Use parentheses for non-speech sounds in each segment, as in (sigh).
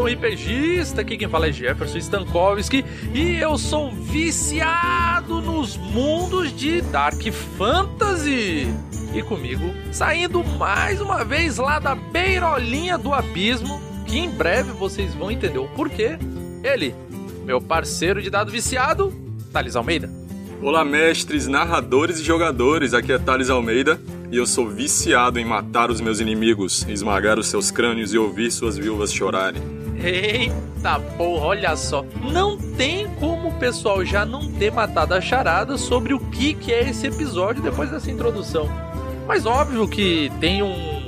nação RPGista, aqui quem fala é Jefferson Stankowski e eu sou viciado nos mundos de Dark Fantasy. E comigo, saindo mais uma vez lá da beirolinha do abismo, que em breve vocês vão entender o porquê, ele, meu parceiro de dado viciado, Thales Almeida. Olá, mestres, narradores e jogadores, aqui é Thales Almeida e eu sou viciado em matar os meus inimigos, esmagar os seus crânios e ouvir suas viúvas chorarem. Eita porra, olha só. Não tem como o pessoal já não ter matado a charada sobre o que, que é esse episódio depois dessa introdução. Mas óbvio que tem um.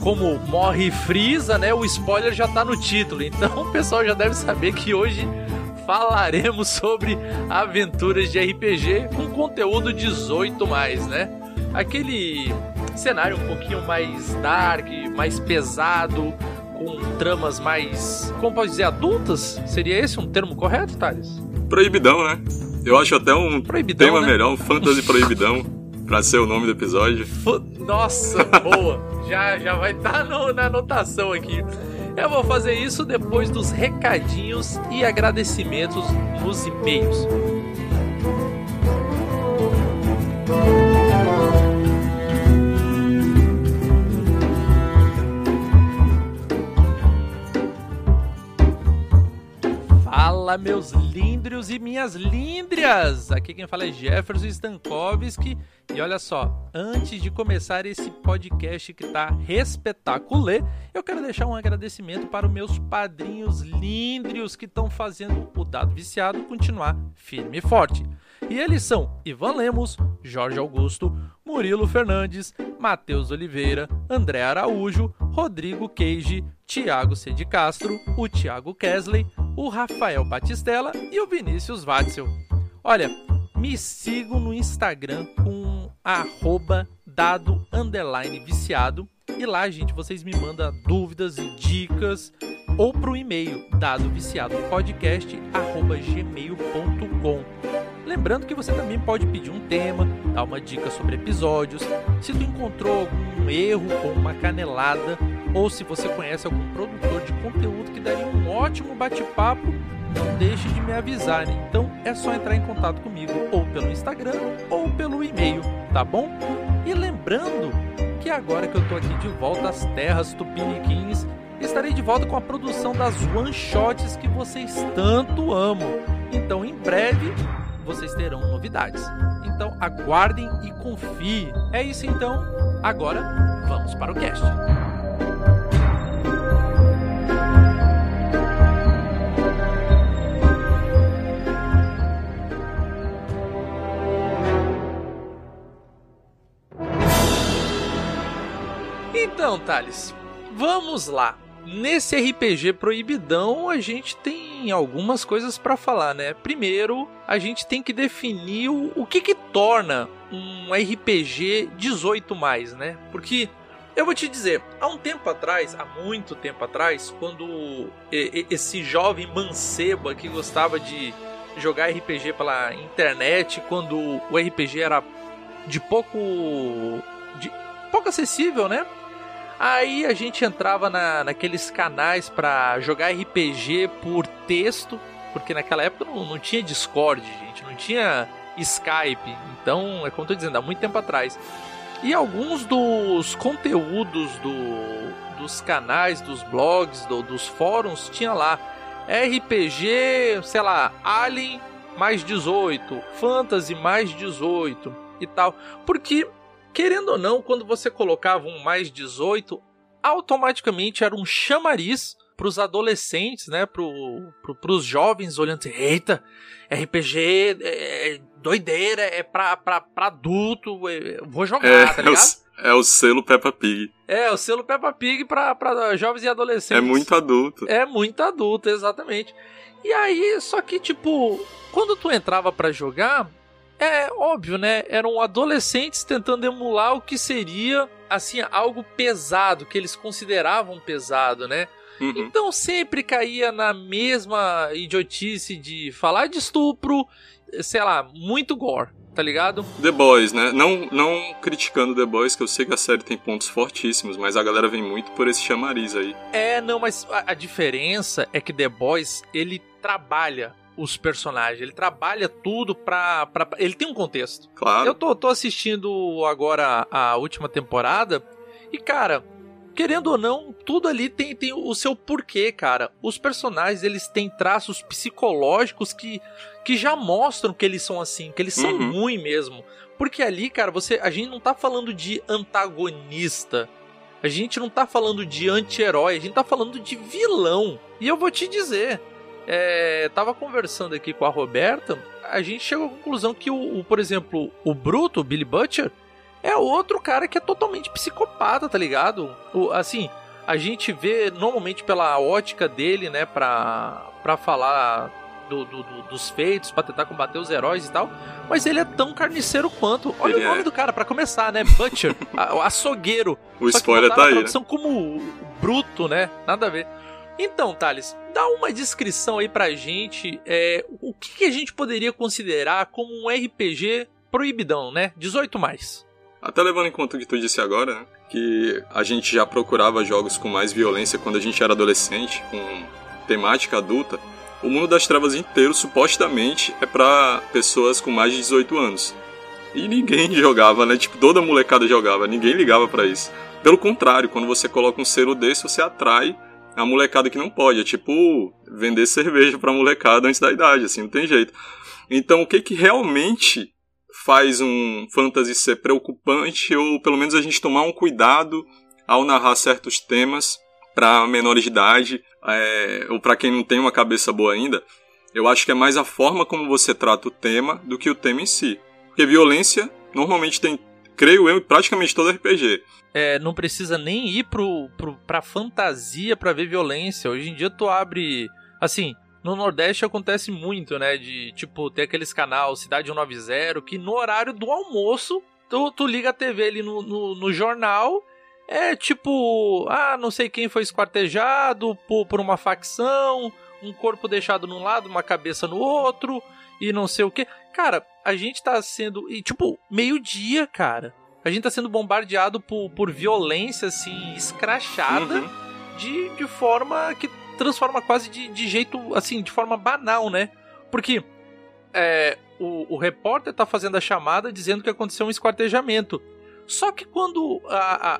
Como morre Frieza, né? O spoiler já tá no título. Então (laughs) o pessoal já deve saber que hoje falaremos sobre aventuras de RPG com conteúdo 18 mais, né? aquele cenário um pouquinho mais dark, mais pesado, com tramas mais, como pode dizer, adultas? Seria esse um termo correto, Thales? Proibidão, né? Eu acho até um proibidão, tema né? melhor, um fantasy proibidão, (laughs) pra ser o nome do episódio. Nossa, (laughs) boa! já, já vai estar tá na anotação aqui. Eu vou fazer isso depois dos recadinhos e agradecimentos nos e-mails. Fala, meus líndrios e minhas líndrias! Aqui quem fala é Jefferson Stankowski. E olha só, antes de começar esse podcast que tá respetaculê, eu quero deixar um agradecimento para os meus padrinhos líndrios que estão fazendo o Dado Viciado continuar firme e forte. E eles são Ivan Lemos, Jorge Augusto, Murilo Fernandes, Matheus Oliveira, André Araújo, Rodrigo Queige, Tiago C. de Castro, o Tiago Kesley, o Rafael Batistella e o Vinícius Watzel. Olha, me sigam no Instagram com arroba dado underline viciado e lá, gente, vocês me mandam dúvidas e dicas ou pro e-mail dado viciado podcast arroba gmail.com. Lembrando que você também pode pedir um tema, dar uma dica sobre episódios, se tu encontrou algum erro ou uma canelada, ou se você conhece algum produtor de conteúdo que daria um ótimo bate-papo, não deixe de me avisar. Então é só entrar em contato comigo ou pelo Instagram ou pelo e-mail, tá bom? E lembrando que agora que eu tô aqui de volta às terras tupiniquins, estarei de volta com a produção das one shots que vocês tanto amam. Então em breve vocês terão novidades. Então aguardem e confiem. É isso então. Agora vamos para o cast. Então, Thales, vamos lá. Nesse RPG proibidão, a gente tem algumas coisas para falar, né? Primeiro, a gente tem que definir o, o que que torna um RPG 18 mais, né? Porque eu vou te dizer, há um tempo atrás, há muito tempo atrás, quando esse jovem mancebo que gostava de jogar RPG pela internet, quando o RPG era de pouco de pouco acessível, né? Aí a gente entrava na, naqueles canais para jogar RPG por texto, porque naquela época não, não tinha Discord, gente, não tinha Skype. Então, é como eu tô dizendo, há muito tempo atrás. E alguns dos conteúdos do, dos canais, dos blogs, do, dos fóruns, tinha lá RPG, sei lá, Alien mais 18, Fantasy mais 18 e tal. Porque querendo ou não, quando você colocava um mais 18, automaticamente era um chamariz para os adolescentes, né, para pro, pros jovens olhando assim, eita, RPG é, é doideira, é pra, pra, pra adulto, é, vou jogar, é, tá ligado? É o, é o selo Peppa Pig. É, o selo Peppa Pig pra, pra jovens e adolescentes. É muito adulto. É muito adulto, exatamente. E aí, só que, tipo, quando tu entrava para jogar, é óbvio, né? Eram adolescentes tentando emular o que seria, assim, algo pesado, que eles consideravam pesado, né? Uhum. Então sempre caía na mesma idiotice de falar de estupro, sei lá, muito gore. tá ligado? The Boys, né? Não, não criticando The Boys, que eu sei que a série tem pontos fortíssimos, mas a galera vem muito por esse chamariz aí. É, não, mas a, a diferença é que The Boys, ele trabalha os personagens, ele trabalha tudo pra, pra. Ele tem um contexto. Claro. Eu tô, tô assistindo agora a última temporada e, cara, querendo ou não, tudo ali tem, tem o seu porquê, cara. Os personagens, eles têm traços psicológicos que, que já mostram que eles são assim, que eles são Uhum. ruins mesmo. Porque ali, cara, você, a gente não tá falando de antagonista. A gente não tá falando de anti-herói, a gente tá falando de vilão. E eu vou te dizer, é, tava conversando aqui com a Roberta, a gente chegou à conclusão que, o, o, por exemplo, o Bruto, o Billy Butcher, é outro cara que é totalmente psicopata, tá ligado? O, assim, a gente vê normalmente pela ótica dele, né, pra, pra falar do, do- do- dos feitos, pra tentar combater os heróis e tal, mas ele é tão carniceiro quanto. Olha Ele o nome é. do cara, pra começar, né? Butcher, (laughs) a- o açougueiro. O Só spoiler tá aí, né? como bruto, né? Nada a ver. Então, Thales, dá uma descrição aí pra gente. é, o que, que a gente poderia considerar como um RPG proibidão, né? 18 mais. Até levando em conta o que tu disse agora, né? Que a gente já procurava jogos com mais violência quando a gente era adolescente, com temática adulta. O mundo das trevas inteiro, supostamente, é pra pessoas com mais de 18 anos. E ninguém (laughs) jogava, né? Tipo, toda molecada jogava, ninguém ligava pra isso. Pelo contrário, quando você coloca um selo desse, você atrai a molecada que não pode. É tipo vender cerveja pra molecada antes da idade, assim, não tem jeito. Então, o que que realmente faz um fantasy ser preocupante ou pelo menos a gente tomar um cuidado ao narrar certos temas para menores de idade é, ou para quem não tem uma cabeça boa ainda, eu acho que é mais a forma como você trata o tema do que o tema em si. Porque violência normalmente tem, creio eu, praticamente todo RPG. É, não precisa nem ir pro, pro, pra fantasia pra ver violência. Hoje em dia tu abre. Assim, no Nordeste acontece muito, né? De tipo, ter aqueles canal Cidade 190 que no horário do almoço tu, tu liga a TV ali no, no, no jornal. É tipo, ah, não sei quem foi esquartejado por, por uma facção, um corpo deixado num lado, uma cabeça no outro, e não sei o que. Cara, a gente tá sendo. E tipo, meio-dia, cara. A gente tá sendo bombardeado por, por violência, assim, escrachada, Uhum. de, de forma que transforma quase de, de jeito, assim, de forma banal, né? Porque é, o, o repórter tá fazendo a chamada dizendo que aconteceu um esquartejamento. Só que quando a,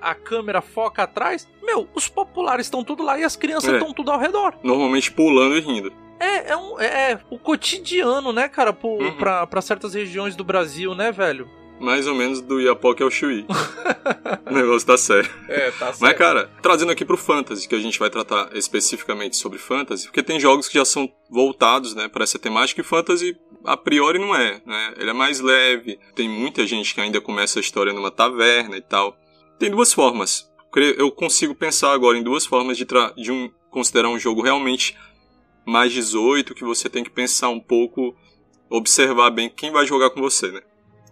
a, a câmera foca atrás, meu, os populares estão tudo lá e as crianças É. estão tudo ao redor. Normalmente pulando e rindo. É, é, um, é, é o cotidiano, né, cara, pro, Uhum. pra, pra certas regiões do Brasil, né, velho? Mais ou menos do Iapoque ao Chuí. (laughs) o negócio tá sério. É, tá certo. Mas, cara, trazendo aqui pro Fantasy, que a gente vai tratar especificamente sobre Fantasy, porque tem jogos que já são voltados, né, para essa temática, e Fantasy, a priori, não é, né? Ele é mais leve, tem muita gente que ainda começa a história numa taverna e tal. Tem duas formas. Eu consigo pensar agora em duas formas de, tra- de um, considerar um jogo realmente mais 18, que você tem que pensar um pouco, observar bem quem vai jogar com você, né?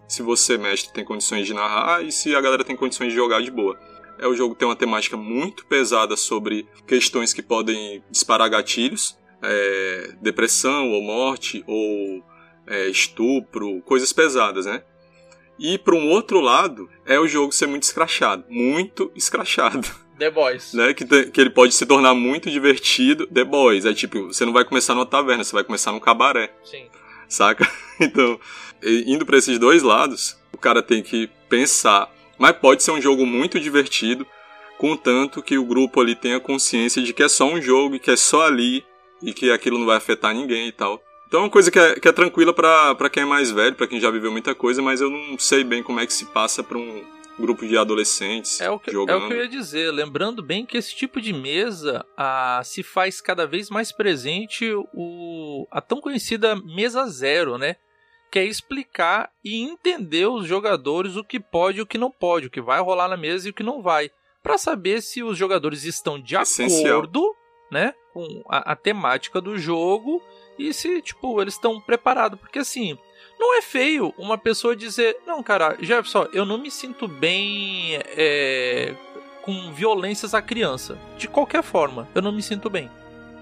Se você, mestre, tem condições de narrar e se a galera tem condições de jogar de boa. É o jogo tem uma temática muito pesada sobre questões que podem disparar gatilhos, é, depressão ou morte ou é, estupro, coisas pesadas, né? E para um outro lado é o jogo ser muito escrachado, muito escrachado, (laughs) The Boys. né? Que, que ele pode se tornar muito divertido. The Boys é tipo, você não vai começar numa taverna, você vai começar num cabaré Sim. saca? (laughs) Então, indo pra esses dois lados, o cara tem que pensar. Mas pode ser um jogo muito divertido, contanto que o grupo ali tenha consciência de que é só um jogo e que é só ali e que aquilo não vai afetar ninguém e tal. Então é uma coisa que é, que é tranquila pra quem é mais velho, pra quem já viveu muita coisa, mas eu não sei bem como é que se passa pra um grupo de adolescentes É o, que, é jogando. o que eu ia dizer. Lembrando bem que esse tipo de mesa ah, se faz cada vez mais presente o, a tão conhecida mesa zero, né? Que é explicar e entender os jogadores o que pode e o que não pode, o que vai rolar na mesa e o que não vai. Pra saber se os jogadores estão de Essencial. acordo, né? Com a, a temática do jogo e se, tipo, eles estão preparados. Porque assim, não é feio uma pessoa dizer, não, cara, Jefferson, eu não me sinto bem é, com violências à criança. De qualquer forma, eu não me sinto bem.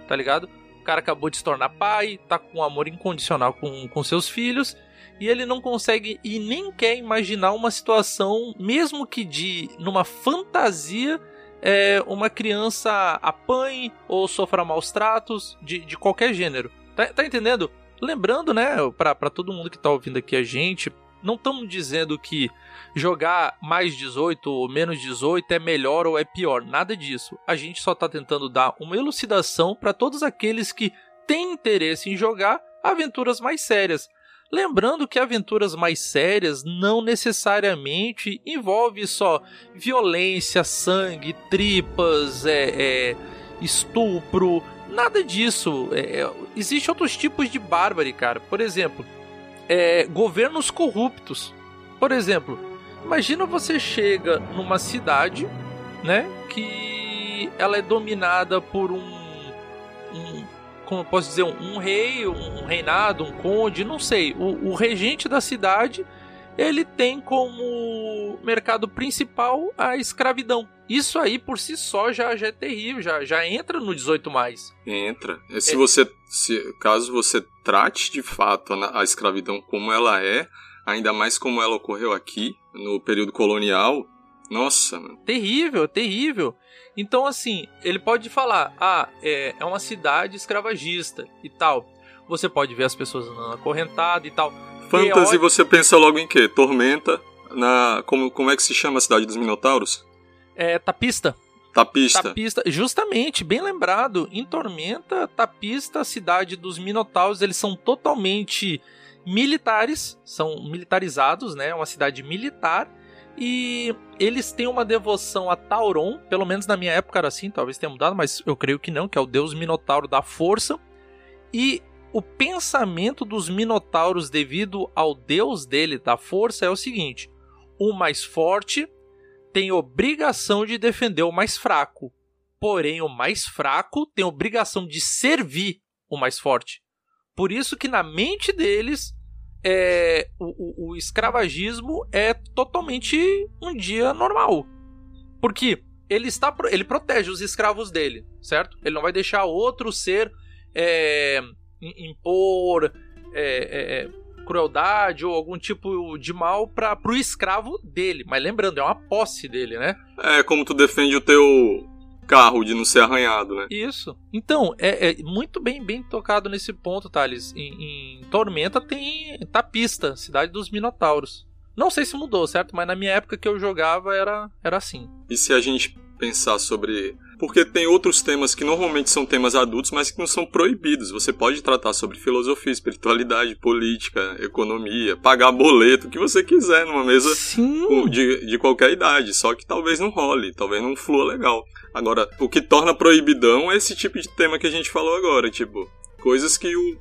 Tá ligado? O cara acabou de se tornar pai, tá com amor incondicional com, com seus filhos. e ele não consegue e nem quer imaginar uma situação, mesmo que de numa fantasia, é, uma criança apanhe ou sofra maus tratos de, de qualquer gênero. Tá, tá entendendo? Lembrando, né, para todo mundo que tá ouvindo aqui a gente, não estamos dizendo que jogar mais 18 ou menos 18 é melhor ou é pior, nada disso. A gente só está tentando dar uma elucidação para todos aqueles que têm interesse em jogar aventuras mais sérias. Lembrando que aventuras mais sérias não necessariamente envolve só violência, sangue, tripas, é, é estupro, nada disso. É, é Existem outros tipos de bárbaro, cara. Por exemplo, é, governos corruptos. Por exemplo, imagina você chega numa cidade, né, que ela é dominada por um, um como eu posso dizer, um, um rei, um, um, reinado, um conde, não sei. O, o regente da cidade ele tem como mercado principal a escravidão. Isso aí por si só já, já é terrível, já, já entra no 18 mais. Entra. Se é. você se caso você trate de fato a, a escravidão como ela é, ainda mais como ela ocorreu aqui no período colonial, nossa, mano. Terrível, terrível. Então, assim, ele pode falar: ah, é, é uma cidade escravagista e tal. Você pode ver as pessoas andando acorrentadas e tal. Fantasy, você pensa logo em quê? Tormenta? Na, como, como é que se chama a cidade dos Minotauros? É Tapista. Tapista. Tapista, justamente, bem lembrado. Em Tormenta, Tapista, a cidade dos Minotauros, eles são totalmente militares, são militarizados, né? É uma cidade militar. E eles têm uma devoção a Tauron, pelo menos na minha época era assim, talvez tenha mudado, mas eu creio que não, que é o deus Minotauro da força. E o pensamento dos Minotauros devido ao deus dele da força é o seguinte: o mais forte tem obrigação de defender o mais fraco, porém o mais fraco tem obrigação de servir o mais forte. Por isso que na mente deles é, o, o, o escravagismo é totalmente um dia normal. Porque ele está ele protege os escravos dele, certo? Ele não vai deixar outro ser é, impor é, é, é crueldade ou algum tipo de mal para pro escravo dele. Mas lembrando, é uma posse dele, né? É como tu defende o teu carro de não ser arranhado, né? Isso. Então, é, é muito bem bem tocado nesse ponto, Thales. Em, em Tormenta tem Tapista, cidade dos Minotauros. Não sei se mudou, certo? Mas na minha época que eu jogava era, era assim. E se a gente pensar sobre porque tem outros temas que normalmente são temas adultos, mas que não são proibidos. Você pode tratar sobre filosofia, espiritualidade, política, economia, pagar boleto, o que você quiser numa mesa de, de qualquer idade. Só que talvez não role, talvez não flua legal. Agora, o que torna proibidão é esse tipo de tema que a gente falou agora, tipo, coisas que o,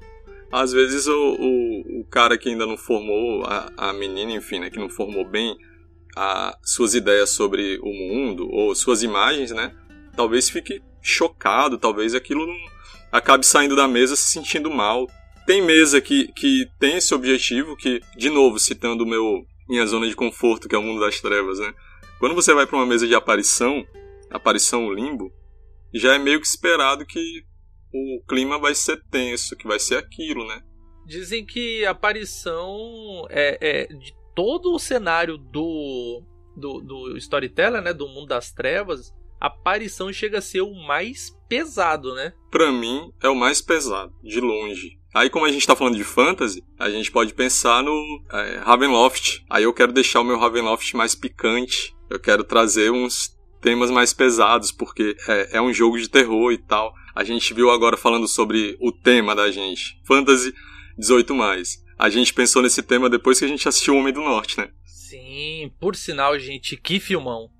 às vezes o, o, o, cara que ainda não formou, a, a menina, enfim, né, que não formou bem a, suas ideias sobre o mundo, ou suas imagens, né, talvez fique chocado, talvez aquilo não acabe saindo da mesa se sentindo mal. Tem mesa que, que tem esse objetivo, que, de novo, citando meu minha zona de conforto, que é o mundo das trevas, né? Quando você vai para uma mesa de aparição, aparição limbo, já é meio que esperado que o clima vai ser tenso, que vai ser aquilo, né? Dizem que aparição é, é de todo o cenário do, do, do storyteller, né, do mundo das trevas, a aparição chega a ser o mais pesado, né? Para mim, é o mais pesado, de longe. Aí, como a gente tá falando de fantasy, a gente pode pensar no é, Ravenloft. Aí eu quero deixar o meu Ravenloft mais picante. Eu quero trazer uns temas mais pesados, porque é, é um jogo de terror e tal. A gente viu agora falando sobre o tema da gente. Fantasy 18+. A gente pensou nesse tema depois que a gente assistiu O Homem do Norte, né? Sim, por sinal, gente, que filmão.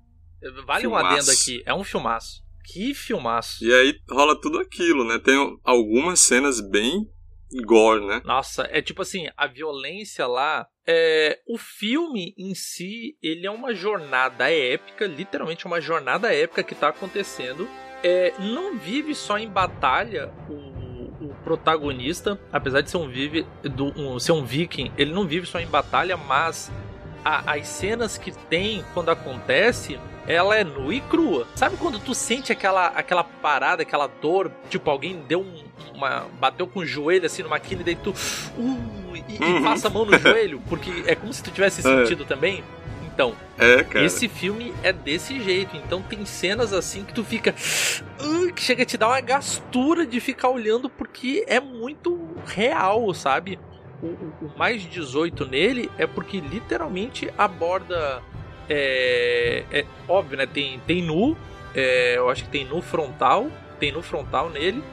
Vale filmaço. um adendo aqui, é um filmaço. Que filmaço. E aí rola tudo aquilo, né? Tem algumas cenas bem gore, né? Nossa, é tipo assim, a violência lá. É, o filme em si, ele é uma jornada épica, literalmente uma jornada épica que tá acontecendo. É, não vive só em batalha o, o protagonista, apesar de ser um, vive, do, um, ser um viking, ele não vive só em batalha, mas a, as cenas que tem quando acontece ela é nua e crua. Sabe quando tu sente aquela, aquela parada, aquela dor, tipo alguém deu um, uma bateu com o joelho assim numa quina e daí tu uh, e, uhum. e passa a mão no joelho, porque é como se tu tivesse é. sentido é. também. Então, é, esse filme é desse jeito. Então tem cenas assim que tu fica. Uh, que chega a te dar uma gastura de ficar olhando porque é muito real, sabe? O, mais 18 nele é porque literalmente aborda. É, é óbvio, né? Tem, tem nu, é, eu acho que tem nu frontal, tem nu frontal nele,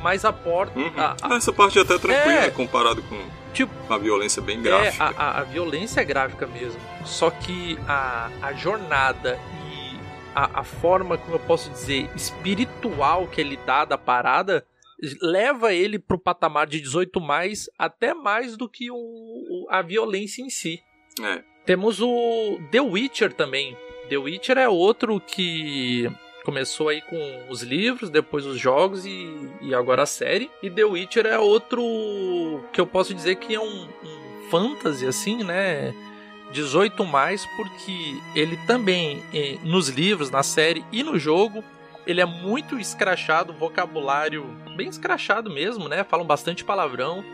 mas a porta. Uhum. A, a... Essa parte é até tranquila é, comparado com tipo, a violência bem é, gráfica. É, a, a, violência é gráfica mesmo. Só que a, a jornada e a, a forma, como eu posso dizer, espiritual que ele dá da parada leva ele pro patamar de 18 mais, até mais do que o, a violência em si. É. Temos o The Witcher também. The Witcher é outro que começou aí com os livros, depois os jogos e, e agora a série. E The Witcher é outro que eu posso dizer que é um, um fantasy, assim, né? 18 mais, porque ele também, eh, nos livros, na série e no jogo, ele é muito escrachado, vocabulário bem escrachado mesmo, né? Falam bastante palavrão.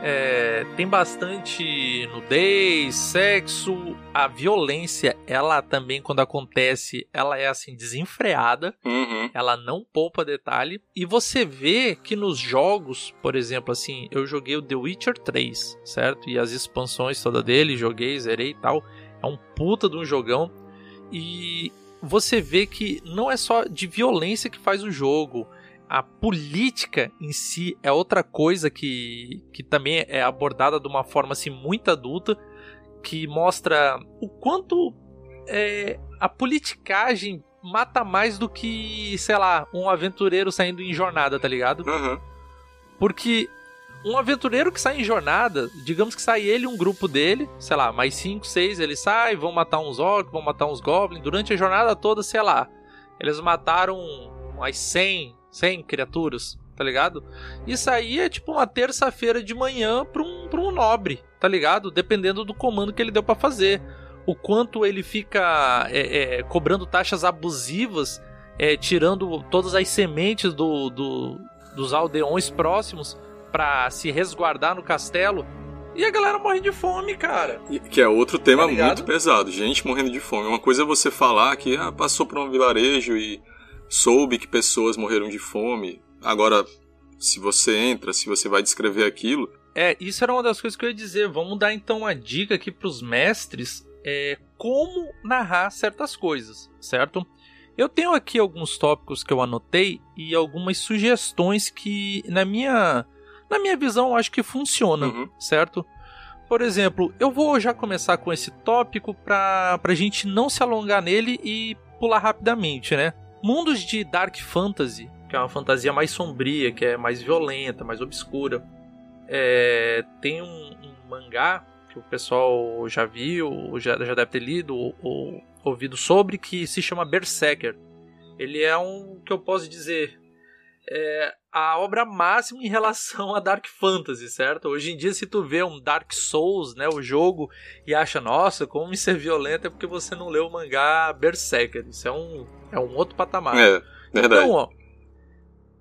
É, tem bastante nudez, sexo, a violência, ela também quando acontece, ela é assim desenfreada, uhum. ela não poupa detalhe. E você vê que nos jogos, por exemplo, assim, eu joguei o The Witcher 3, certo? E as expansões toda dele, joguei, zerei e tal. É um puta de um jogão. E você vê que não é só de violência que faz o jogo a política em si é outra coisa que, que também é abordada de uma forma assim, muito adulta, que mostra o quanto é, a politicagem mata mais do que, sei lá, um aventureiro saindo em jornada, tá ligado? Uhum. Porque um aventureiro que sai em jornada, digamos que sai ele e um grupo dele, sei lá, mais 5, 6, ele sai, vão matar uns orcs, vão matar uns goblins, durante a jornada toda, sei lá, eles mataram umas 100, 100 criaturas, tá ligado? Isso aí é tipo uma terça-feira de manhã pra um, pra um nobre, tá ligado? Dependendo do comando que ele deu para fazer. O quanto ele fica é, é, cobrando taxas abusivas, é, tirando todas as sementes do, do, dos aldeões próximos para se resguardar no castelo. E a galera morre de fome, cara. Que é outro tema tá muito pesado, gente morrendo de fome. Uma coisa é você falar que ah, passou por um vilarejo e soube que pessoas morreram de fome. Agora, se você entra, se você vai descrever aquilo. É, isso era uma das coisas que eu ia dizer. Vamos dar então uma dica aqui para os mestres é, como narrar certas coisas, certo? Eu tenho aqui alguns tópicos que eu anotei e algumas sugestões que, na minha, na minha visão, eu acho que funcionam, uhum. certo? Por exemplo, eu vou já começar com esse tópico para a gente não se alongar nele e pular rapidamente, né? Mundos de Dark Fantasy, que é uma fantasia mais sombria, que é mais violenta, mais obscura. É, tem um, um, mangá que o pessoal já viu, já, já deve ter lido ou, ou ouvido sobre, que se chama Berserker. Ele é um que eu posso dizer é a obra máxima em relação a Dark Fantasy, certo? Hoje em dia, se tu vê um Dark Souls, né, o jogo, e acha, nossa, como isso é violento, é porque você não leu o mangá Berserker. Isso é um, é um outro patamar. É, verdade. Então, ó,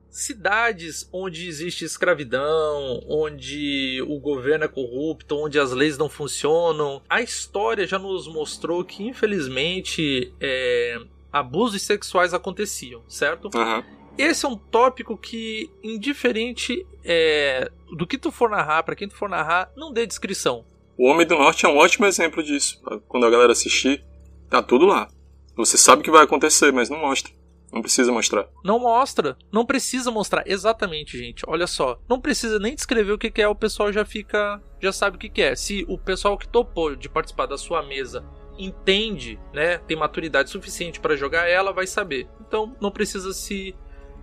cidades onde existe escravidão, onde o governo é corrupto, onde as leis não funcionam, a história já nos mostrou que, infelizmente, é, abusos sexuais aconteciam, certo? Uhum. Esse é um tópico que, indiferente é, do que tu for narrar, para quem tu for narrar, não dê descrição. O Homem do Norte é um ótimo exemplo disso. Quando a galera assistir, tá tudo lá. Você sabe o que vai acontecer, mas não mostra. Não precisa mostrar. Não mostra. Não precisa mostrar. Exatamente, gente. Olha só. Não precisa nem descrever o que é, o pessoal já fica. Já sabe o que é. Se o pessoal que topou de participar da sua mesa entende, né? Tem maturidade suficiente para jogar ela, vai saber. Então não precisa se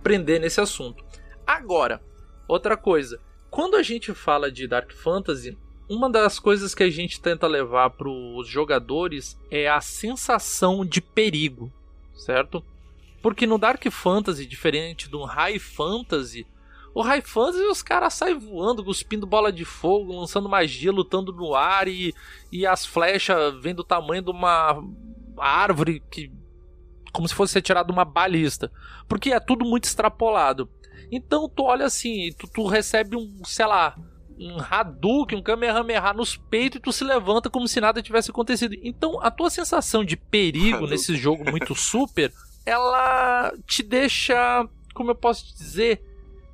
prender nesse assunto. Agora, outra coisa, quando a gente fala de Dark Fantasy, uma das coisas que a gente tenta levar para os jogadores é a sensação de perigo, certo? Porque no Dark Fantasy, diferente do High Fantasy, o High Fantasy os caras saem voando, cuspindo bola de fogo, lançando magia, lutando no ar e, e as flechas vêm do tamanho de uma árvore que como se fosse tirado uma balista. Porque é tudo muito extrapolado. Então tu olha assim, tu, tu recebe um, sei lá, um Hadouken, um Kamehameha nos peitos e tu se levanta como se nada tivesse acontecido. Então, a tua sensação de perigo nesse jogo muito (laughs) super, ela te deixa, como eu posso dizer,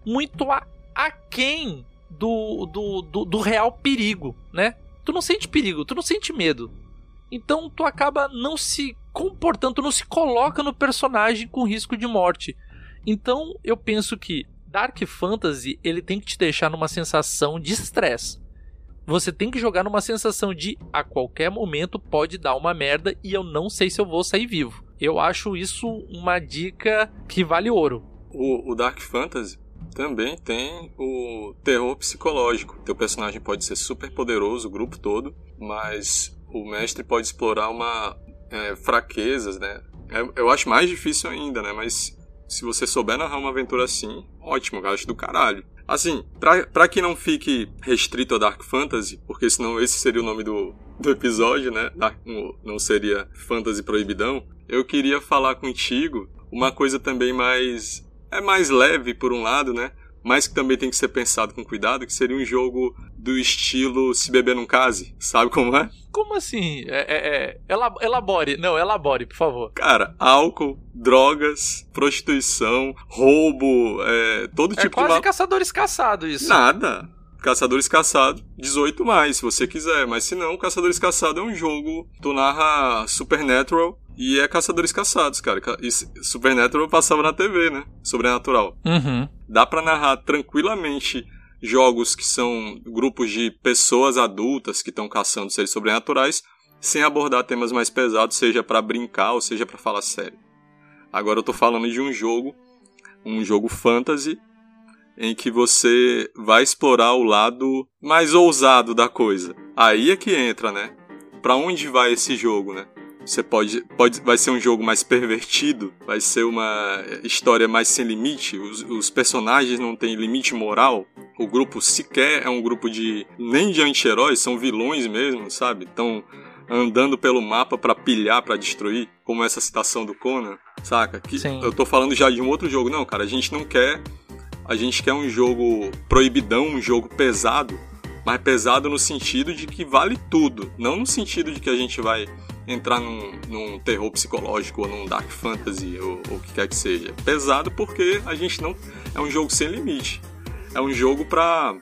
muito aquém do, do, do, do real perigo, né? Tu não sente perigo, tu não sente medo. Então tu acaba não se comportando, não se coloca no personagem com risco de morte. Então eu penso que Dark Fantasy ele tem que te deixar numa sensação de estresse. Você tem que jogar numa sensação de a qualquer momento pode dar uma merda e eu não sei se eu vou sair vivo. Eu acho isso uma dica que vale ouro. O, o Dark Fantasy também tem o terror psicológico. Teu personagem pode ser super poderoso, o grupo todo, mas o mestre pode explorar uma é, fraquezas, né? É, eu acho mais difícil ainda, né? Mas se você souber narrar uma aventura assim, ótimo, eu acho do caralho. Assim, pra, pra que não fique restrito a Dark Fantasy, porque senão esse seria o nome do, do episódio, né? Dark, não seria Fantasy Proibidão. Eu queria falar contigo uma coisa também mais é mais leve por um lado, né? Mas que também tem que ser pensado com cuidado, que seria um jogo do estilo Se Beber Num Case, sabe como é? Como assim? É, é, é, elabore, não, elabore, por favor. Cara, álcool, drogas, prostituição, roubo, é, todo é tipo de... É quase caçadores caçados isso. Nada. Caçadores Caçado, 18 mais, se você quiser. Mas se não, Caçadores Caçado é um jogo. Tu narra Supernatural e é Caçadores Caçados, cara. E Supernatural passava na TV, né? Sobrenatural. Uhum. Dá pra narrar tranquilamente jogos que são grupos de pessoas adultas que estão caçando seres sobrenaturais sem abordar temas mais pesados, seja para brincar ou seja para falar sério. Agora eu tô falando de um jogo, um jogo fantasy em que você vai explorar o lado mais ousado da coisa. Aí é que entra, né? Para onde vai esse jogo, né? Você pode, pode, vai ser um jogo mais pervertido, vai ser uma história mais sem limite. Os, os personagens não têm limite moral. O grupo sequer é um grupo de nem de anti-heróis, são vilões mesmo, sabe? Estão andando pelo mapa para pilhar, para destruir, como essa citação do Conan, saca? Que Sim. eu tô falando já de um outro jogo, não, cara. A gente não quer a gente quer um jogo proibidão, um jogo pesado, mas pesado no sentido de que vale tudo, não no sentido de que a gente vai entrar num, num terror psicológico ou num dark fantasy ou, o que quer que seja. Pesado porque a gente não é um jogo sem limite. É um jogo pra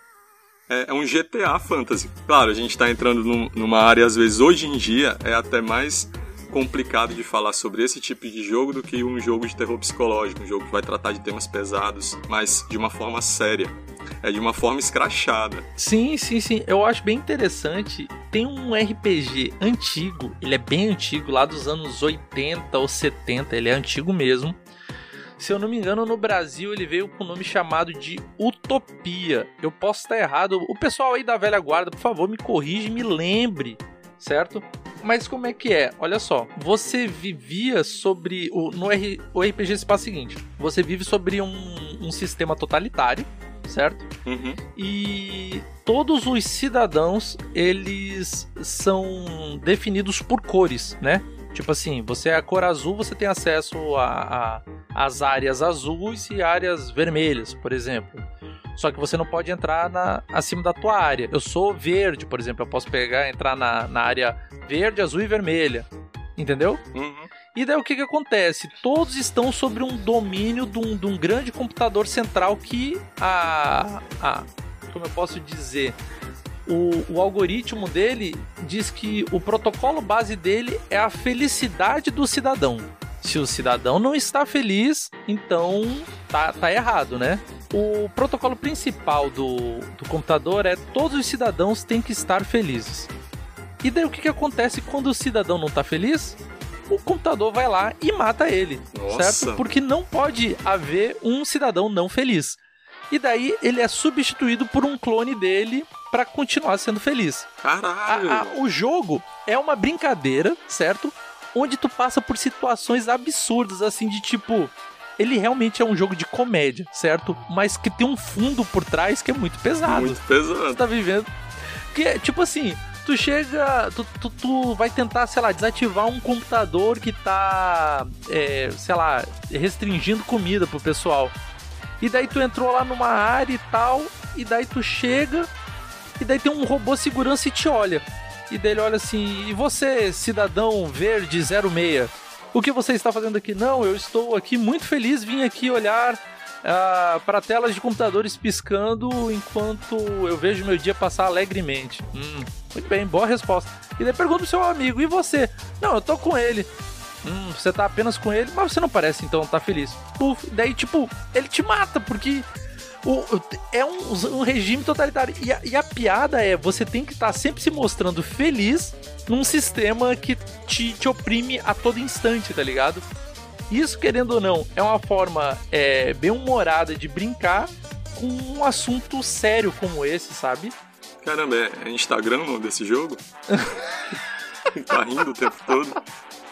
é, é um GTA fantasy. Claro, a gente está entrando num, numa área às vezes hoje em dia é até mais complicado de falar sobre esse tipo de jogo do que um jogo de terror psicológico, um jogo que vai tratar de temas pesados, mas de uma forma séria. É de uma forma escrachada. Sim, sim, sim. Eu acho bem interessante. Tem um RPG antigo, ele é bem antigo, lá dos anos 80 ou 70, ele é antigo mesmo. Se eu não me engano, no Brasil ele veio com o nome chamado de Utopia. Eu posso estar errado. O pessoal aí da velha guarda, por favor, me corrige, me lembre certo? Mas como é que é? Olha só, você vivia sobre. O, no R, o RPG se passa o seguinte: você vive sobre um, um sistema totalitário, certo? Uhum. E todos os cidadãos eles são definidos por cores, né? Tipo assim, você é a cor azul, você tem acesso a, a, as áreas azuis e áreas vermelhas, por exemplo. Só que você não pode entrar na, acima da tua área. Eu sou verde, por exemplo. Eu posso pegar entrar na, na área verde, azul e vermelha. Entendeu? Uhum. E daí o que, que acontece? Todos estão sobre um domínio de um, de um grande computador central que a, a. Como eu posso dizer? O, o, algoritmo dele diz que o protocolo base dele é a felicidade do cidadão. Se o cidadão não está feliz, então tá, tá errado, né? O protocolo principal do, do computador é todos os cidadãos têm que estar felizes. E daí o que, que acontece quando o cidadão não está feliz? O computador vai lá e mata ele, Nossa. certo? Porque não pode haver um cidadão não feliz. E daí ele é substituído por um clone dele para continuar sendo feliz. Caralho! A, a, o jogo é uma brincadeira, certo? Onde tu passa por situações absurdas, assim, de tipo, ele realmente é um jogo de comédia, certo? Mas que tem um fundo por trás que é muito pesado. Muito pesado. Você tá vivendo. Que é tipo assim, tu chega. Tu, tu, tu, vai tentar, sei lá, desativar um computador que tá. É, sei lá, restringindo comida pro pessoal. E daí tu entrou lá numa área e tal. E daí tu chega E daí tem um robô segurança e te olha. E daí ele olha assim: E você, cidadão verde 06? O que você está fazendo aqui? Não, eu estou aqui muito feliz, vim aqui olhar uh, para telas de computadores piscando enquanto eu vejo meu dia passar alegremente. Hum, muito bem, boa resposta. E daí pergunta pro seu amigo: E você? Não, eu tô com ele. Hum, você tá apenas com ele, mas você não parece então tá feliz. Puf, daí tipo, ele te mata, porque o, é um, um, regime totalitário. E a, e a, piada é: você tem que estar tá sempre se mostrando feliz num sistema que te, te oprime a todo instante, tá ligado? Isso, querendo ou não, é uma forma é, bem humorada de brincar com um assunto sério como esse, sabe? Caramba, é, é Instagram desse jogo? (laughs) tá rindo o tempo todo.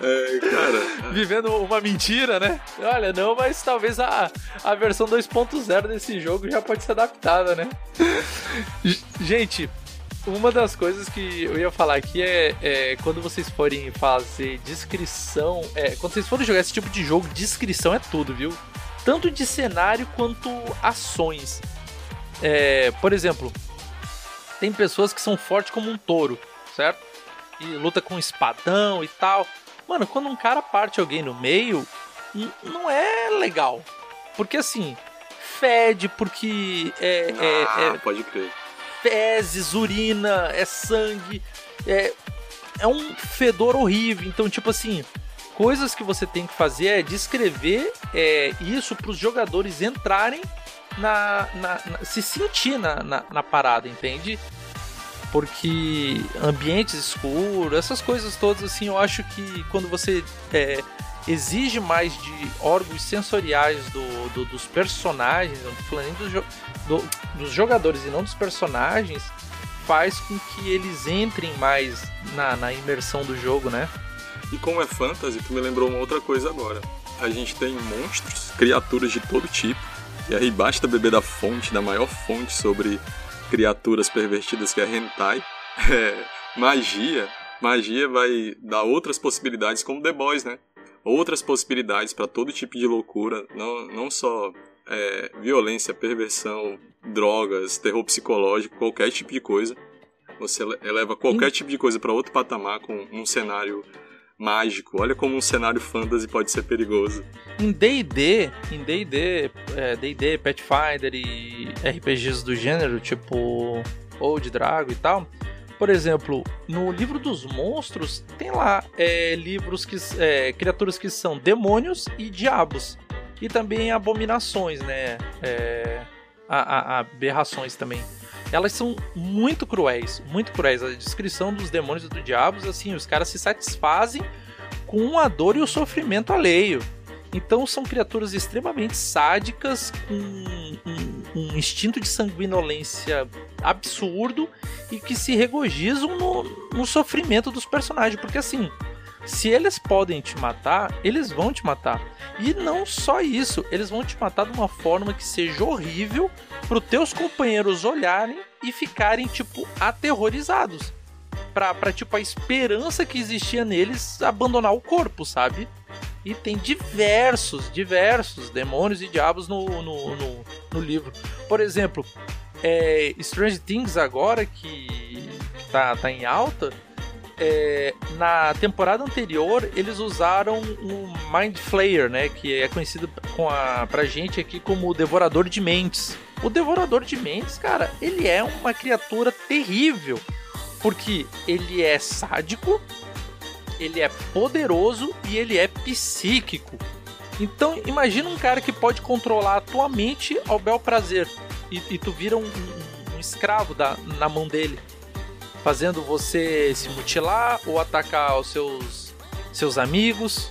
É, cara. (laughs) Vivendo uma mentira, né? Olha, não, mas talvez a, a versão 2.0 desse jogo já pode ser adaptada, né? Gente, uma das coisas que eu ia falar aqui é, é, quando vocês forem fazer descrição. É, quando vocês forem jogar esse tipo de jogo, descrição é tudo, viu? Tanto de cenário quanto ações. É, por exemplo, tem pessoas que são fortes como um touro, certo? E luta com espadão e tal. Mano, quando um cara parte alguém no meio, não é legal. Porque assim, fede, porque é. é ah, é, é pode crer. Fezes, urina, é sangue. É, é um fedor horrível. Então, tipo assim, coisas que você tem que fazer é descrever é, isso para os jogadores entrarem na, na, na, se sentir na, na, na parada, entende? Porque ambientes escuros, essas coisas todas, assim, eu acho que quando você é, exige mais de órgãos sensoriais do, do dos personagens, não falando dos, do, dos jogadores e não dos personagens, faz com que eles entrem mais na, na imersão do jogo, né? E como é fantasy, tu me lembrou uma outra coisa agora. A gente tem monstros, criaturas de todo tipo, e aí basta beber da fonte, da maior fonte sobre criaturas pervertidas que é hentai, (laughs) é, magia, magia vai dar outras possibilidades como The Boys, né? Outras possibilidades para todo tipo de loucura, não, não só é, violência, perversão, drogas, terror psicológico, qualquer tipo de coisa. Você eleva qualquer tipo de coisa para outro patamar com um cenário mágico. Olha como um cenário fantasy pode ser perigoso. Em D&D, em D&D, D&D, é, Pathfinder e RPGs do gênero, tipo Old Dragon e tal, por exemplo, no livro dos monstros tem lá é, livros que é, criaturas que são demônios e diabos e também abominações, né? É, a, a, aberrações também elas são muito cruéis, muito cruéis. A descrição dos demônios e dos diabos, assim, os caras se satisfazem com a dor e o sofrimento alheio. Então são criaturas extremamente sádicas, com um, um, instinto de sanguinolência absurdo e que se regozijam no, no sofrimento dos personagens. Porque assim, se eles podem te matar, eles vão te matar. E não só isso, eles vão te matar de uma forma que seja horrível para os teus companheiros olharem e ficarem tipo aterrorizados. Pra tipo a esperança que existia neles abandonar o corpo, sabe? E tem diversos, diversos demônios e diabos no, no, no, no livro. Por exemplo, é, Strange Things agora que tá, tá em alta, é, na temporada anterior eles usaram o Mind Flayer, né, que é conhecido com a, pra gente aqui como o Devorador de Mentes. O Devorador de Mentes, cara, ele é uma criatura terrível, porque ele é sádico, ele é poderoso e ele é psíquico. Então imagina um cara que pode controlar a tua mente ao bel prazer e, e tu vira um, um, um escravo da, na mão dele fazendo você se mutilar ou atacar os seus, seus amigos,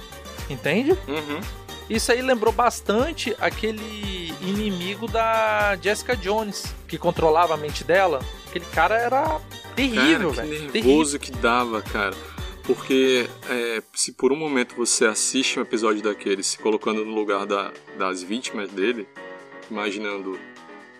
entende? Uhum. Isso aí lembrou bastante aquele inimigo da Jessica Jones, que controlava a mente dela. Aquele cara era terrível, velho. Que nervoso terrível. que dava, cara. Porque é, se por um momento você assiste um episódio daqueles se colocando no lugar da, das vítimas dele, imaginando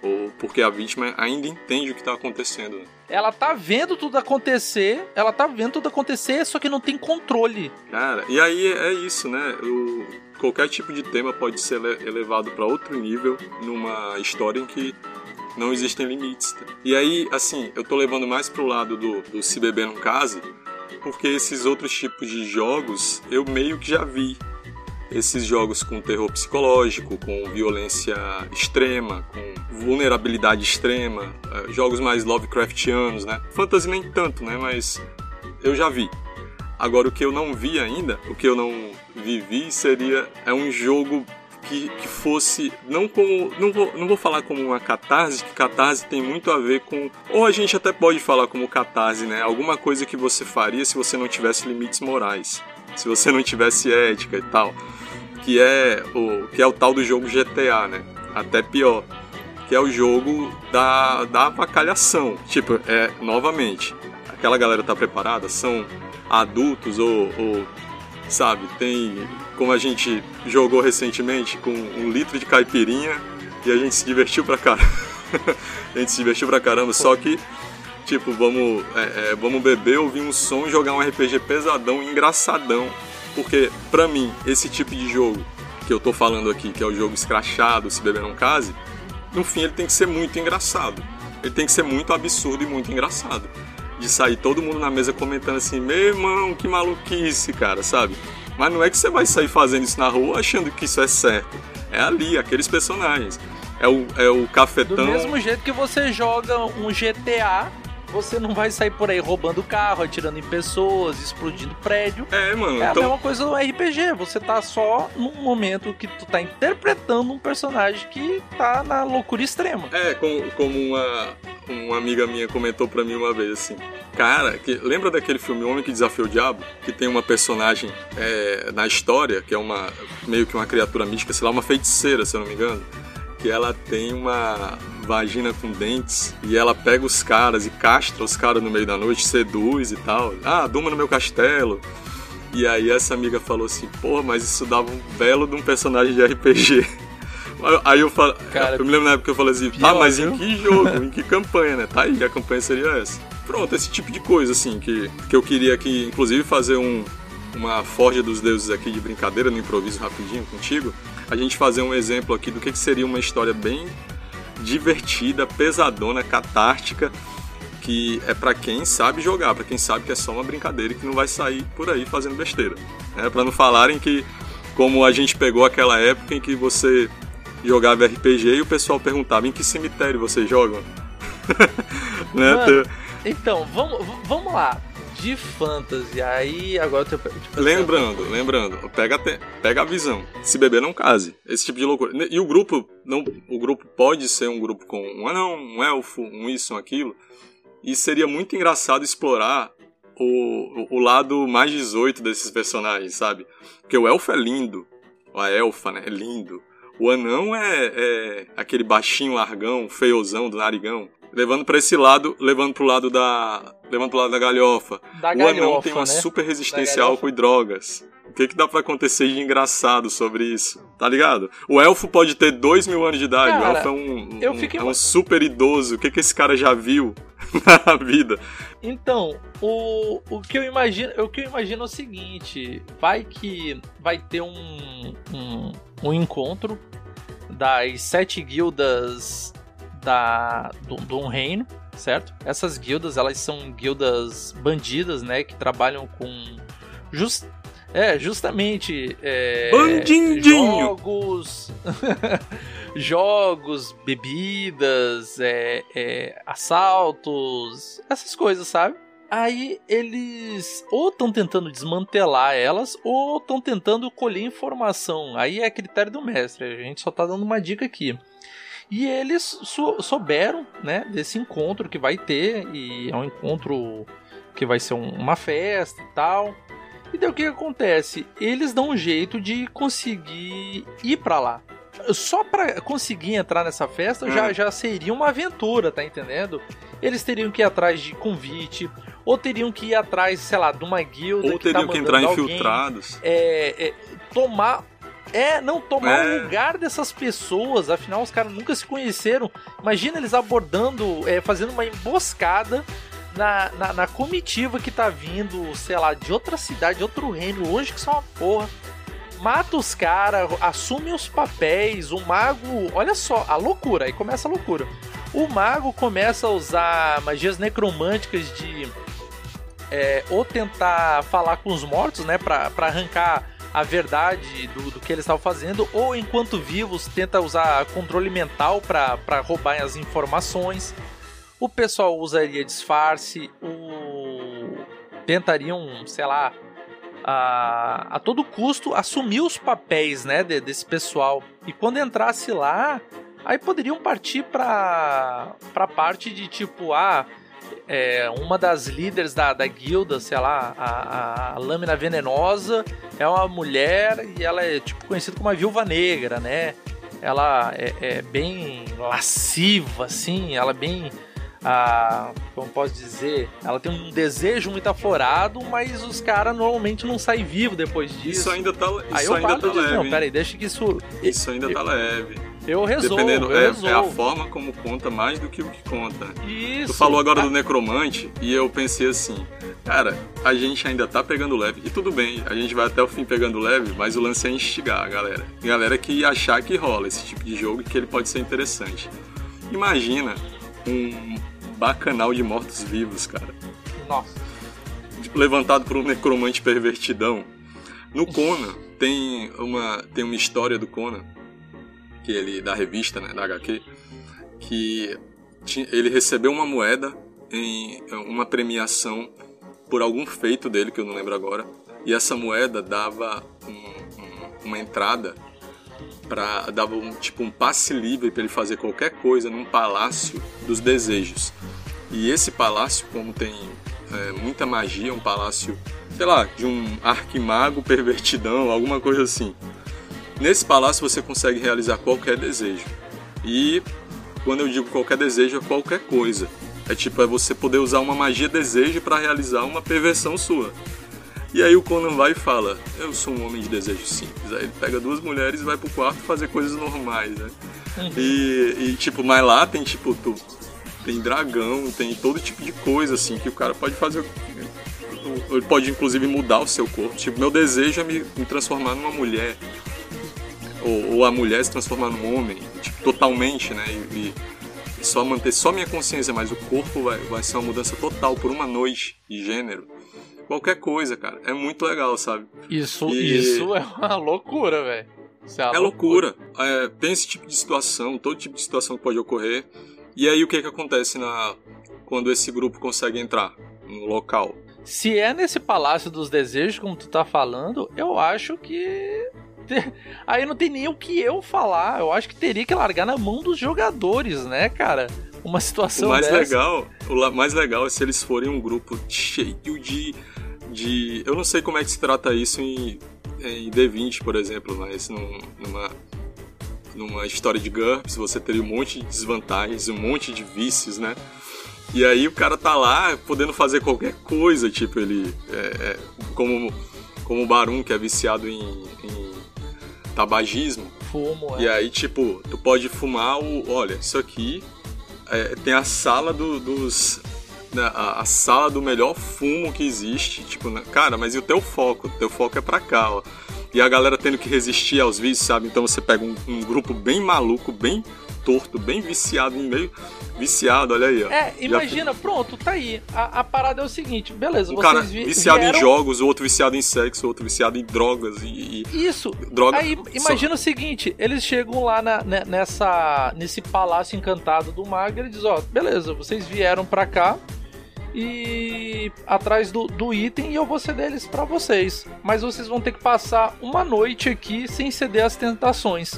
ou porque a vítima ainda entende o que está acontecendo. Né? Ela tá vendo tudo acontecer, ela tá vendo tudo acontecer, só que não tem controle. Cara, e aí é isso, né? O, qualquer tipo de tema pode ser elevado para outro nível numa história em que Não existem limites. E aí, assim, eu tô levando mais pro lado do, do se beber no caso, porque esses outros tipos de jogos eu meio que já vi. Esses jogos com terror psicológico, com violência extrema, com vulnerabilidade extrema, eh, jogos mais Lovecraftianos, né? Fantasy nem tanto, né? Mas eu já vi. Agora, o que eu não vi ainda, o que eu não vivi, seria é um jogo que, que fosse não como não vou, não vou falar como uma catarse, que catarse tem muito a ver com ou a gente até pode falar como catarse, né? Alguma coisa que você faria se você não tivesse limites morais, se você não tivesse ética e tal, que é o que é o tal do jogo GTA, né? Até pior, que é o jogo da da avacalhação. Tipo, é novamente, aquela galera tá preparada, são adultos ou, ou sabe, tem como a gente jogou recentemente com um litro de caipirinha e a gente se divertiu pra caramba. (laughs) a gente se divertiu pra caramba, só que, tipo, vamos, é, é, vamos beber, ouvir um som e jogar um RPG pesadão, engraçadão. Porque, pra mim, esse tipo de jogo que eu tô falando aqui, que é o jogo escrachado, se beber não case, no fim ele tem que ser muito engraçado. Ele tem que ser muito absurdo e muito engraçado. De sair todo mundo na mesa comentando assim, meu irmão, que maluquice, cara, sabe? Mas não é que você vai sair fazendo isso na rua achando que isso é certo. É ali, aqueles personagens. É o, é o cafetão. Do mesmo jeito que você joga um GTA você não vai sair por aí roubando carro, atirando em pessoas, explodindo prédio. É, mano. É então... a mesma coisa do RPG. Você tá só num momento que tu tá interpretando um personagem que tá na loucura extrema. É, como, como uma, uma amiga minha comentou pra mim uma vez assim. Cara, que, lembra daquele filme Homem que Desafiou o Diabo? Que tem uma personagem é, na história, que é uma meio que uma criatura mística, sei lá, uma feiticeira, se eu não me engano. Que ela tem uma, vagina com dentes e ela pega os caras e castra os caras no meio da noite, seduz e tal. Ah, durma no meu castelo. E aí essa amiga falou assim, porra, mas isso dava um belo de um personagem de RPG. (laughs) Aí eu falo, Cara, eu me lembro na época que eu falei assim, tá, mas em que jogo, (laughs) em que campanha, né? Tá aí, a campanha seria essa. Pronto, esse tipo de coisa, assim, que, que eu queria aqui, inclusive, fazer um, uma Forja dos Deuses aqui de brincadeira, no improviso rapidinho contigo. A gente fazer um exemplo aqui do que, que seria uma história bem divertida, pesadona, catártica, que é para quem sabe jogar, para quem sabe que é só uma brincadeira e que não vai sair por aí fazendo besteira. É para não falarem que como a gente pegou aquela época em que você jogava RPG e o pessoal perguntava em que cemitério vocês jogam. (laughs) né? Mano, então, vamos, vamos lá de fantasy. Aí agora eu tipo, Lembrando, lembrando, pega, te, pega a visão. Se beber, não case. Esse tipo de loucura. E o grupo, não, o grupo pode ser um grupo com um anão, um elfo, um isso, um aquilo. E seria muito engraçado explorar o, o, o lado mais 18 desses personagens, sabe? Porque o elfo é lindo. A elfa, né? É lindo. O anão é, é aquele baixinho largão, feiozão do narigão levando para esse lado, levando pro lado da, levando pro lado da galhofa. Da o galhofa, anão tem uma né? super resistência a álcool e drogas. O que que dá para acontecer de engraçado sobre isso? Tá ligado? O elfo pode ter dois mil anos de idade, cara, o elfo é um, um, fiquei... é um super idoso. O que que esse cara já viu (laughs) na vida? Então, o, o que eu imagino, o que eu imagino é o seguinte: vai que vai ter um, um, um encontro das sete guildas da, do, de um reino, certo? Essas guildas, elas são guildas bandidas, né? Que trabalham com... Just, é, justamente... É! Jogos... (laughs) jogos, bebidas, é, é, assaltos, essas coisas, sabe? Aí eles ou estão tentando desmantelar elas ou estão tentando colher informação. Aí é critério do mestre. A gente só tá dando uma dica aqui. E eles sou, souberam, né, desse encontro que vai ter, e é um encontro que vai ser um, uma festa e tal. E daí o que, que acontece? Eles dão um jeito de conseguir ir para lá. Só para conseguir entrar nessa festa hum. já, já seria uma aventura, tá entendendo? Eles teriam que ir atrás de convite, ou teriam que ir atrás, sei lá, de uma guilda. Ou que tá teriam tá que entrar infiltrados. É, é, tomar é, não, tomar é. o lugar dessas pessoas, afinal os caras nunca se conheceram. Imagina eles abordando, é, fazendo uma emboscada na, na, na, comitiva que tá vindo, sei lá, de outra cidade, de outro reino, longe que são uma porra. Mata os caras, assume os papéis, o mago. Olha só, a loucura, aí começa a loucura. o mago começa a usar magias necromânticas de é, ou tentar falar com os mortos, né, para arrancar a verdade do, do que eles estavam fazendo, ou enquanto vivos tenta usar controle mental para roubar as informações. O pessoal usaria disfarce, o... tentariam, sei lá, a, a todo custo assumir os papéis né, de, desse pessoal. E quando entrasse lá, aí poderiam partir para a parte de tipo, ah, é, uma das líderes da, da guilda, sei lá, a, a, Lâmina Venenosa, é uma mulher e ela é tipo conhecida como a Viúva Negra, né? Ela é, é bem lasciva, assim, ela é bem. Ah, como posso dizer? Ela tem um desejo muito aflorado, mas os caras normalmente não saem vivos depois disso. Isso ainda tá, isso Aí eu ainda falo tá leve. não, peraí, deixa que isso. Isso ainda tá leve. Eu resolvo, Dependendo, eu é, resolvo. é a forma como conta mais do que o que conta. Isso. Tu falou agora Ah, do necromante e eu pensei assim, cara, a gente ainda tá pegando leve. E tudo bem, a gente vai até o fim pegando leve, mas o lance é instigar a galera. A galera que achar que rola esse tipo de jogo e que ele pode ser interessante. Imagina um bacanal de mortos-vivos, cara. Nossa. levantado por um necromante pervertidão. No Conan tem uma tem uma história do Conan que ele da revista, né, da HQ, que ele recebeu uma moeda em uma premiação por algum feito dele que eu não lembro agora, e essa moeda dava um- um- uma entrada para dava um tipo um passe livre para ele fazer qualquer coisa num palácio dos desejos. E esse palácio, como tem é, muita magia, um palácio, sei lá, de um arquimago pervertidão, alguma coisa assim. Nesse palácio você consegue realizar qualquer desejo. E quando eu digo qualquer desejo, é qualquer coisa. É tipo, é você poder usar uma magia desejo para realizar uma perversão sua. E aí o Conan vai e fala: Eu sou um homem de desejo simples. Aí ele pega duas mulheres e vai pro quarto fazer coisas normais, né? E, e, tipo, mas lá tem tipo, tu- tem dragão, tem todo tipo de coisa assim que o cara pode fazer. Ele pode inclusive mudar o seu corpo. Tipo, meu desejo é me, me transformar numa mulher. Ou, ou a mulher se transformar num homem, tipo, totalmente, né? E, e- só manter só minha consciência, mas o corpo vai, vai ser uma mudança total por uma noite de gênero. Qualquer coisa, cara. É muito legal, sabe? Isso, E- isso é uma loucura, velho. Uma É loucura. É, tem esse tipo de situação, todo tipo de situação que pode ocorrer. E aí o que que acontece na quando esse grupo consegue entrar no local? Se é nesse Palácio dos Desejos, como tu tá falando, eu acho que. (laughs) Aí não tem nem o que eu falar. Eu acho que teria que largar na mão dos jogadores, né, cara? Uma situação o mais dessa. legal, o mais legal é se eles forem um grupo cheio de de eu não sei como é que se trata isso em, em D20, por exemplo, mas num- numa numa história de GURPS você teria um monte de desvantagens, um monte de vícios, né? E aí o cara tá lá podendo fazer qualquer coisa, tipo ele é, é, como como o Barum que é viciado em, em tabagismo, Fumo, e é. aí, tipo, tu pode fumar o. Olha, isso aqui é, tem a sala do- dos. né, a, a sala do melhor fumo que existe. Tipo, né, cara, mas e o teu foco? O teu foco é pra cá, ó. E a galera tendo que resistir aos vícios, sabe? Então você pega um, um grupo bem maluco, bem torto, bem viciado, em meio. Viciado, olha aí, ó. É, imagina, pronto, tá aí. A, a parada é o seguinte, beleza, Um vocês cara vi- viciado vieram... em jogos, o outro viciado em sexo, o outro viciado em drogas e. e Isso. droga. Aí, imagina o seguinte, eles chegam lá na- ne- nessa, nesse palácio encantado do mago e ele diz, ó, beleza, vocês vieram pra cá e atrás do, do item e eu vou ceder eles pra vocês. Mas vocês vão ter que passar uma noite aqui sem ceder às tentações.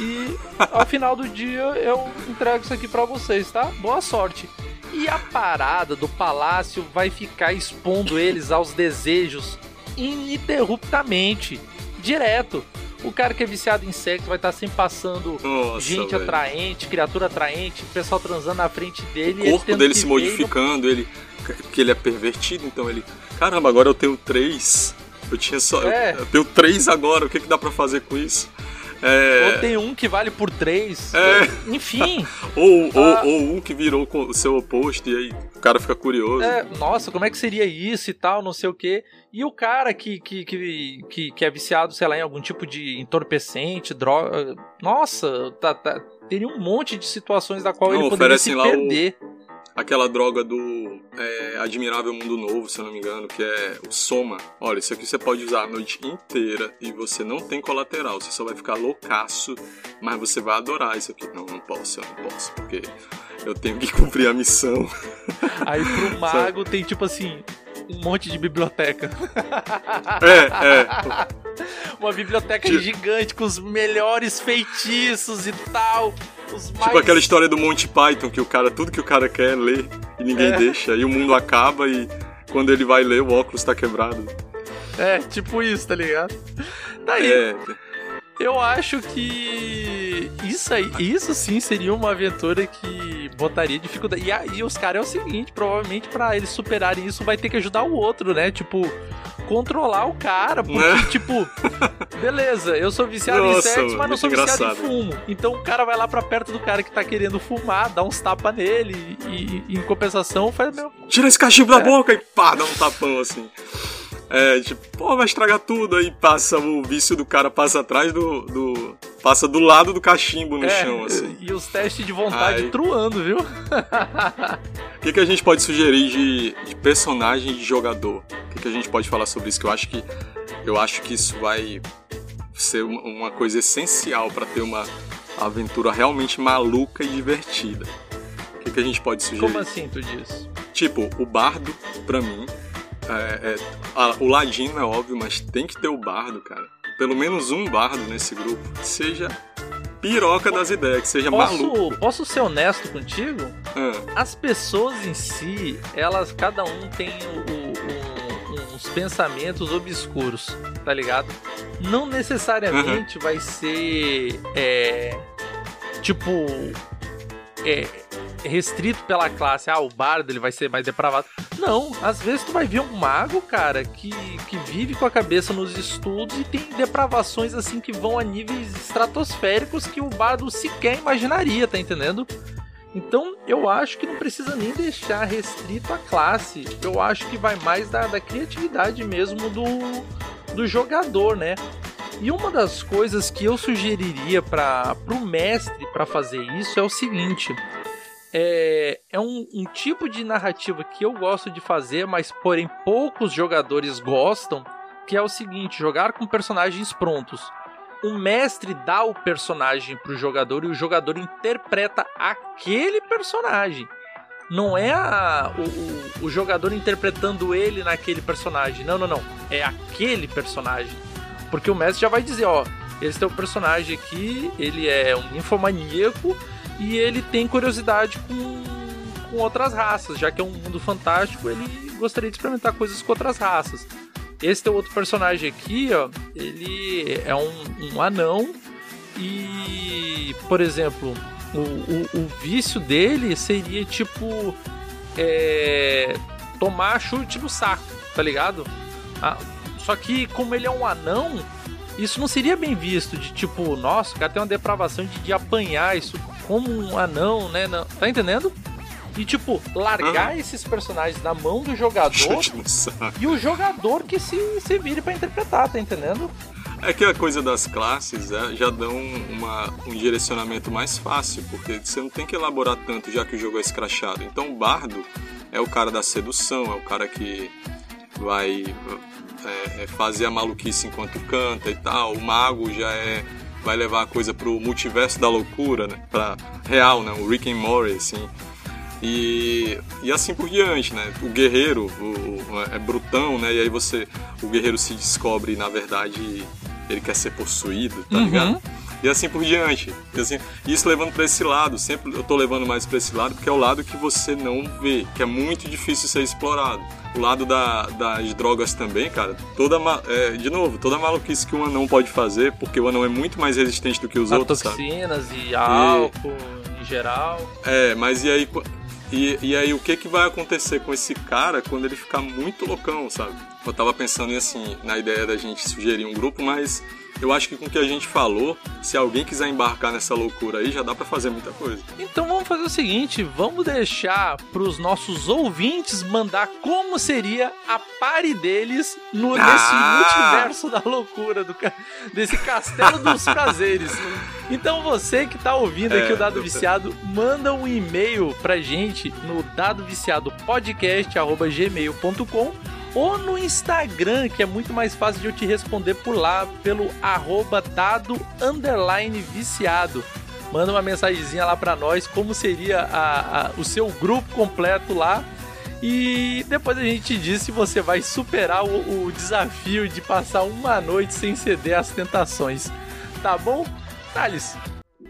E ao final do dia eu entrego isso aqui pra vocês, tá? Boa sorte. E a parada do palácio vai ficar expondo eles aos desejos ininterruptamente, direto. O cara que é viciado em sexo vai estar sempre passando Nossa, gente velho. atraente, criatura atraente, o pessoal transando na frente dele. o corpo dele se modificando, ele que ele é pervertido, então ele, caramba, agora eu tenho três. Eu tinha só, eu- É. eu, tenho três agora. O que que dá pra fazer com isso? É... Ou tem um que vale por três. É... Enfim. (laughs) ou, ou, ou, um que virou o seu oposto e aí o cara fica curioso. É, nossa, como é que seria isso e tal, não sei o quê. E o cara que, que, que, que, que é viciado, sei lá, em algum tipo de entorpecente, droga. Nossa, tá, tá, teria um monte de situações da qual não, ele poderia se perder. O aquela droga do é, Admirável Mundo Novo, se eu não me engano, que é o Soma. Olha, isso aqui você pode usar a noite inteira e você não tem colateral, você só vai ficar loucaço, mas você vai adorar isso aqui. Não, não posso, eu não posso, porque eu tenho que (laughs) cumprir a missão. Aí pro (laughs) mago tem tipo assim, um monte de biblioteca. É, é. (laughs) Uma biblioteca tipo... gigante com os melhores feitiços e tal. Os mais... Tipo aquela história do Monty Python, que o cara, tudo que o cara quer é ler e ninguém é. deixa, e o mundo acaba e quando ele vai ler o óculos tá quebrado. É, tipo isso, tá ligado? Daí. É. Eu acho que isso aí, isso sim seria uma aventura que botaria dificuldade. E aí os caras é o seguinte, provavelmente para eles superarem isso vai ter que ajudar o outro, né? Tipo, controlar o cara, porque né? tipo, (laughs) beleza, eu sou viciado Nossa, em sexo, mas não sou viciado engraçado. em fumo. Então o cara vai lá para perto do cara que tá querendo fumar, dá uns tapas nele e, e, em compensação faz meu Tira esse cachimbo é. da boca e pá, dá um tapão assim. É, tipo, pô, vai estragar tudo. Aí passa o vício do cara, passa atrás do. do passa do lado do cachimbo no é, chão, assim. E os testes de vontade Aí... truando, viu? O que, que a gente pode sugerir de, de personagem de jogador? O que, que a gente pode falar sobre isso? Que eu acho que. Eu acho que isso vai ser uma coisa essencial para ter uma aventura realmente maluca e divertida. O que, que a gente pode sugerir? Como assim tu diz? Tipo, o bardo, pra mim, é, é, a, o ladino é óbvio, mas tem que ter o bardo, cara. Pelo menos um bardo nesse grupo. Que seja piroca das ideias, que seja posso, maluco. Posso ser honesto contigo? Ah. As pessoas em si, elas, cada um tem o, o, uns pensamentos obscuros, tá ligado? Não necessariamente vai ser. É, tipo. É, restrito pela classe, ah, o bardo ele vai ser mais depravado. Não, às vezes tu vai ver um mago, cara, que, que vive com a cabeça nos estudos e tem depravações assim que vão a níveis estratosféricos que o bardo sequer imaginaria, tá entendendo? Então eu acho que não precisa nem deixar restrito a classe. Eu acho que vai mais da, da criatividade mesmo do, do jogador, né? E uma das coisas que eu sugeriria para o mestre para fazer isso é o seguinte: é, é um, um, tipo de narrativa que eu gosto de fazer, mas porém poucos jogadores gostam, que é o seguinte: jogar com personagens prontos. O mestre dá o personagem para o jogador e o jogador interpreta aquele personagem. Não é a, o, o, o jogador interpretando ele naquele personagem. Não, não, não. É aquele personagem. Porque o mestre já vai dizer, ó, esse teu personagem aqui, ele é um infomaníaco e ele tem curiosidade com, com outras raças, já que é um mundo fantástico, ele gostaria de experimentar coisas com outras raças. Esse teu outro personagem aqui, ó, ele é um, um anão e, por exemplo, o, o, o vício dele seria tipo é, tomar chute no saco, tá ligado? Ah, só que como ele é um anão, isso não seria bem visto de tipo, nossa, o cara tem uma depravação de, de apanhar isso como um anão, né? Não, tá entendendo? E, tipo, largar ah. esses personagens na mão do jogador (laughs) e o jogador que se, se vire para interpretar, tá entendendo? É que a coisa das classes é, já dão uma, um direcionamento mais fácil, porque você não tem que elaborar tanto já que o jogo é escrachado. Então o bardo é o cara da sedução, é o cara que vai é, é fazer a maluquice enquanto canta e tal. O mago já é vai levar a coisa pro multiverso da loucura, né? Pra real, né? O Rick and Morty, assim. E, e assim por diante, né? O guerreiro o, o, é brutão, né? E aí você, o guerreiro se descobre, na verdade, ele quer ser possuído, tá uhum. ligado? E assim por diante. Assim, isso levando para esse lado, sempre eu tô levando mais para esse lado, porque é o lado que você não vê, que é muito difícil ser explorado o lado da, das drogas também, cara, toda é, de novo, toda maluquice que um anão pode fazer, porque o anão é muito mais resistente do que os a outros, toxinas sabe? e álcool e... em geral. É, mas e aí e, e aí o que que vai acontecer com esse cara quando ele ficar muito loucão, sabe? Eu tava pensando em, assim, na ideia da gente sugerir um grupo, mas eu acho que com o que a gente falou, se alguém quiser embarcar nessa loucura aí, já dá para fazer muita coisa. Então vamos fazer o seguinte, vamos deixar para os nossos ouvintes mandar como seria a pare deles no ah! nesse multiverso da loucura do desse castelo dos prazeres. Então você que tá ouvindo aqui é, o Dado Viciado, manda um e-mail pra gente no dadoviciadopodcast@gmail.com ou no Instagram, que é muito mais fácil de eu te responder por lá, pelo arroba dado underline viciado. Manda uma mensagenzinha lá para nós, como seria a, a, o seu grupo completo lá. E depois a gente diz se você vai superar o, o desafio de passar uma noite sem ceder às tentações. Tá bom? Thales,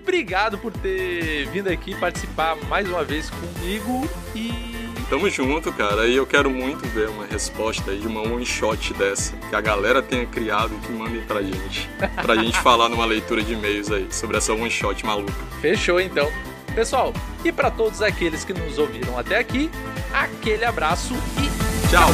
obrigado por ter vindo aqui participar mais uma vez comigo e Tamo junto, cara. E eu quero muito ver uma resposta aí de uma one shot dessa. Que a galera tenha criado e que mandem pra gente. Pra gente (laughs) falar numa leitura de e-mails aí sobre essa one shot maluca. Fechou então. Pessoal, e para todos aqueles que nos ouviram até aqui, aquele abraço e tchau!